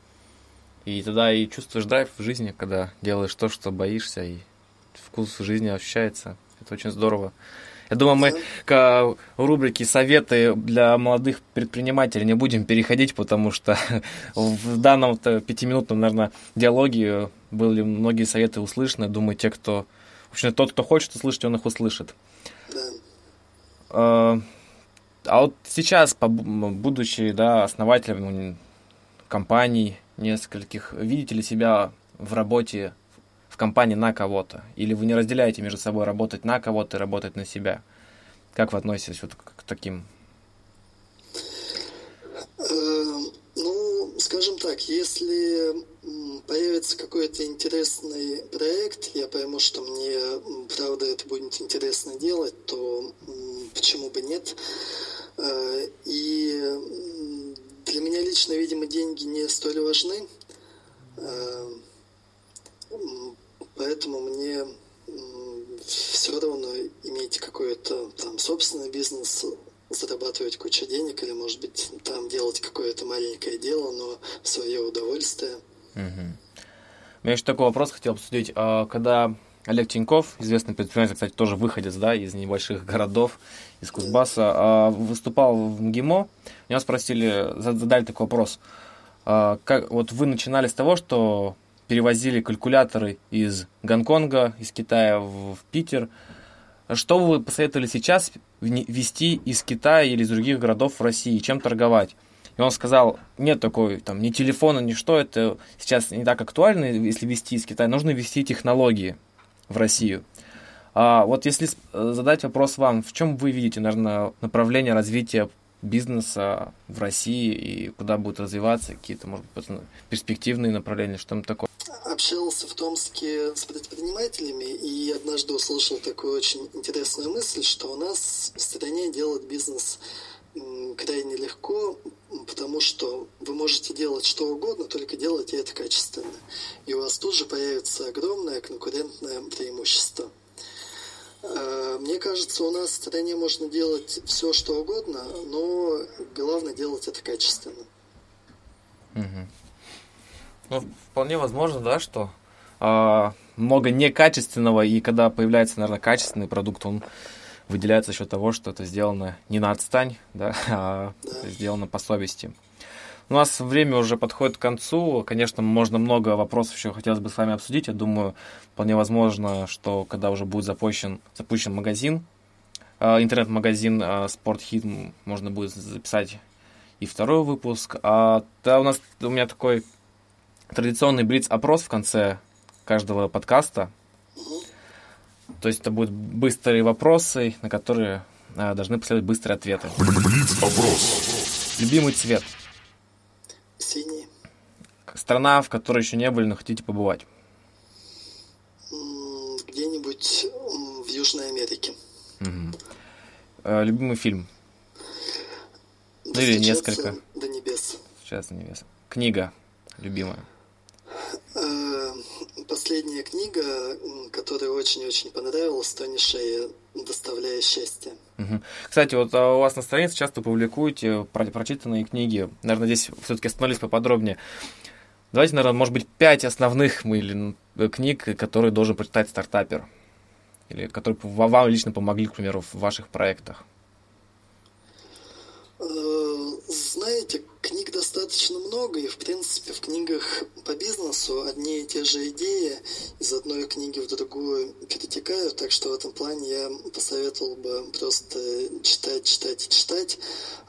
И тогда и чувствуешь драйв в жизни, когда делаешь то, что боишься, и вкус жизни ощущается. Это очень здорово. Я думаю, мы к рубрике «Советы для молодых предпринимателей» не будем переходить, потому что в данном пятиминутном, наверное, диалоге были многие советы услышаны. Думаю, те, кто... В общем, тот, кто хочет услышать, он их услышит. А, а вот сейчас, будучи да, основателем компаний нескольких, видите ли себя в работе компании на кого-то? Или вы не разделяете между собой работать на кого-то и работать на себя? Как вы относитесь вот к, таким? Э, ну, скажем так, если появится какой-то интересный проект, я пойму, что мне, правда, это будет интересно делать, то почему бы нет? Э, и для меня лично, видимо, деньги не столь важны. Поэтому мне все равно иметь какой-то там собственный бизнес, зарабатывать кучу денег или, может быть, там делать какое-то маленькое дело, но свое удовольствие. Угу. У меня еще такой вопрос хотел обсудить. А, когда Олег Тиньков, известный предприниматель, кстати, тоже выходец да, из небольших городов, из Кузбасса, а, выступал в МГИМО, меня спросили, задали такой вопрос. А, как, вот вы начинали с того, что перевозили калькуляторы из Гонконга, из Китая в, Питер. Что вы посоветовали сейчас вести из Китая или из других городов в России, чем торговать? И он сказал, нет такой, там, ни телефона, ни что, это сейчас не так актуально, если вести из Китая, нужно вести технологии в Россию. А вот если задать вопрос вам, в чем вы видите, наверное, направление развития бизнеса в России и куда будет развиваться, какие-то, может быть, перспективные направления, что-то такое? Общался в Томске с предпринимателями и однажды услышал такую очень интересную мысль, что у нас в стране делать бизнес крайне легко, потому что вы можете делать что угодно, только делайте это качественно. И у вас тут же появится огромное конкурентное преимущество. Э, мне кажется, у нас в стране можно делать все, что угодно, но главное делать это качественно. Угу. Ну, вполне возможно, да, что э, много некачественного, и когда появляется, наверное, качественный продукт, он выделяется за счет того, что это сделано не на отстань, да, а сделано по совести. У нас время уже подходит к концу. Конечно, можно много вопросов еще хотелось бы с вами обсудить. Я думаю, вполне возможно, что когда уже будет запущен, запущен магазин, э, интернет-магазин э, Спортхит, можно будет записать и второй выпуск. А да, у нас у меня такой традиционный блиц-опрос в конце каждого подкаста. То есть это будут быстрые вопросы, на которые а, должны последовать быстрые ответы. Блиц-опрос. Любимый цвет. Синий. Страна, в которой еще не были, но хотите побывать. Где-нибудь в Южной Америке. Э, любимый фильм. Ну или несколько. До небес. Сейчас небес. Книга любимая. Э, Последняя книга, которая очень-очень понравилась, Тони Шея «Доставляя счастье». Мгм. Кстати, вот а, у вас на странице часто публикуете про- прочитанные книги. Наверное, здесь все-таки остановились поподробнее. Давайте, наверное, может быть, пять основных или, э, книг, которые должен прочитать стартапер. Или которые вам лично помогли, к примеру, в ваших проектах. Э, Знаете, книг достаточно много, и, в принципе, в книгах по бизнесу одни и те же идеи из одной книги в другую перетекают, так что в этом плане я посоветовал бы просто читать, читать и читать.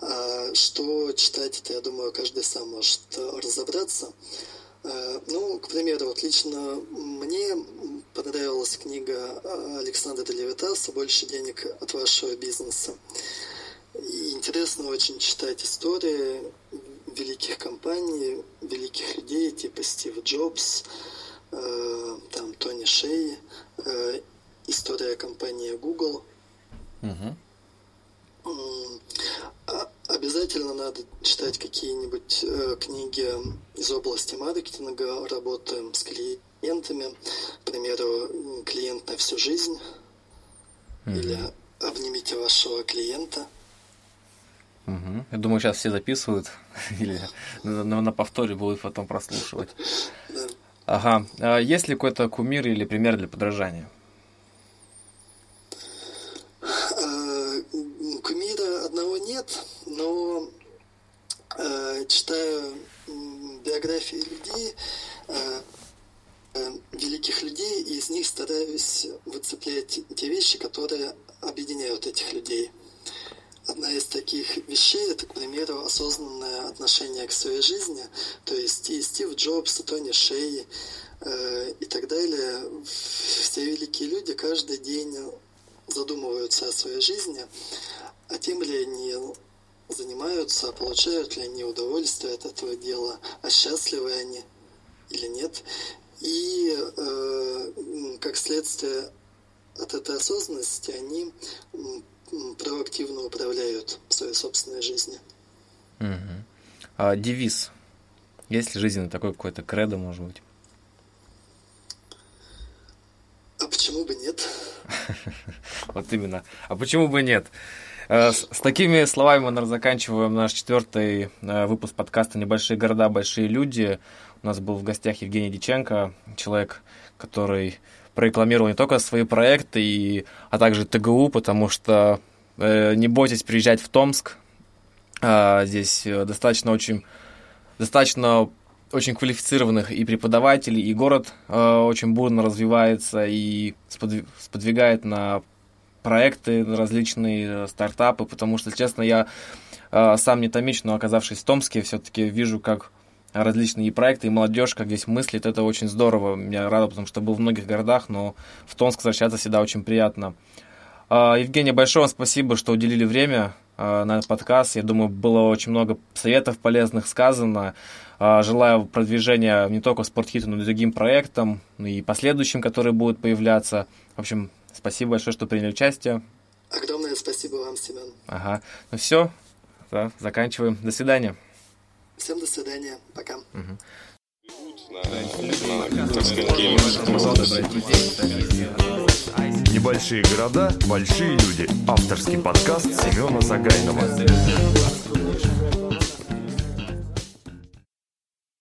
А что читать, это, я думаю, каждый сам может э, разобраться. Э, Ну, к примеру, вот лично мне понравилась книга э, Александра Левитаса «Больше денег от вашего бизнеса». И интересно очень читать истории великих компаний, великих людей, типа Стив Джобс, э, там Тони Шей, э, история компании Google. А- Обязательно надо читать какие-нибудь э, книги из области маркетинга, работы с клиентами, к примеру, клиент на всю жизнь или обнимите вашего клиента. Мгм. Я думаю, сейчас все записывают или на, на- повторе будут потом прослушивать. Ага. А есть ли какой-то кумир или пример для подражания? Э, Кумира одного нет, но э, читаю биографии людей, э, великих людей, и из них стараюсь выцеплять те вещи, которые объединяют этих людей. Одна из таких вещей это, к примеру, осознанное отношение к своей жизни. То есть и Стив Джобс, и Тони Шей э, и так далее. Все великие люди каждый день задумываются о своей жизни, а тем ли они занимаются, а получают ли они удовольствие от этого дела, а счастливы они или нет. И э, как следствие от этой осознанности они проактивно управляют своей собственной жизнью. Мгм. А девиз. Есть ли жизненный такой какой-то кредо, может быть? А почему бы нет? Вот именно. А почему бы нет? Э, С, с такими словами мы, наверное, заканчиваем наш четвертый э, выпуск подкаста «Небольшие города, большие люди». У нас был в гостях Евгений Диченко, человек, который прорекламировал не только свои проекты, и, а также ТГУ, потому что э, не бойтесь приезжать в Томск. А, здесь э, достаточно очень достаточно очень квалифицированных и преподавателей, и город э, очень бурно развивается и сподви- сподвигает на проекты, на различные э, стартапы, потому что, честно, я э, сам не томич, но оказавшись в Томске, все-таки вижу, как различные проекты, и молодежь, как здесь мыслит, это очень здорово. Я рад, потому что был в многих городах, но в Томск возвращаться всегда очень приятно. А, Евгений, большое вам спасибо, что уделили время а, на этот подкаст. Я думаю, было очень много советов полезных сказано. А, Желаю продвижения не только спортхиту, но и другим проектам, ну и последующим, которые будут появляться. В общем, спасибо большое, что приняли участие. Огромное спасибо вам, Семен. Ага. Ну все, да, заканчиваем. До свидания. Всем до свидания. Пока. Небольшие города, большие люди. Авторский подкаст Семена Загайнова.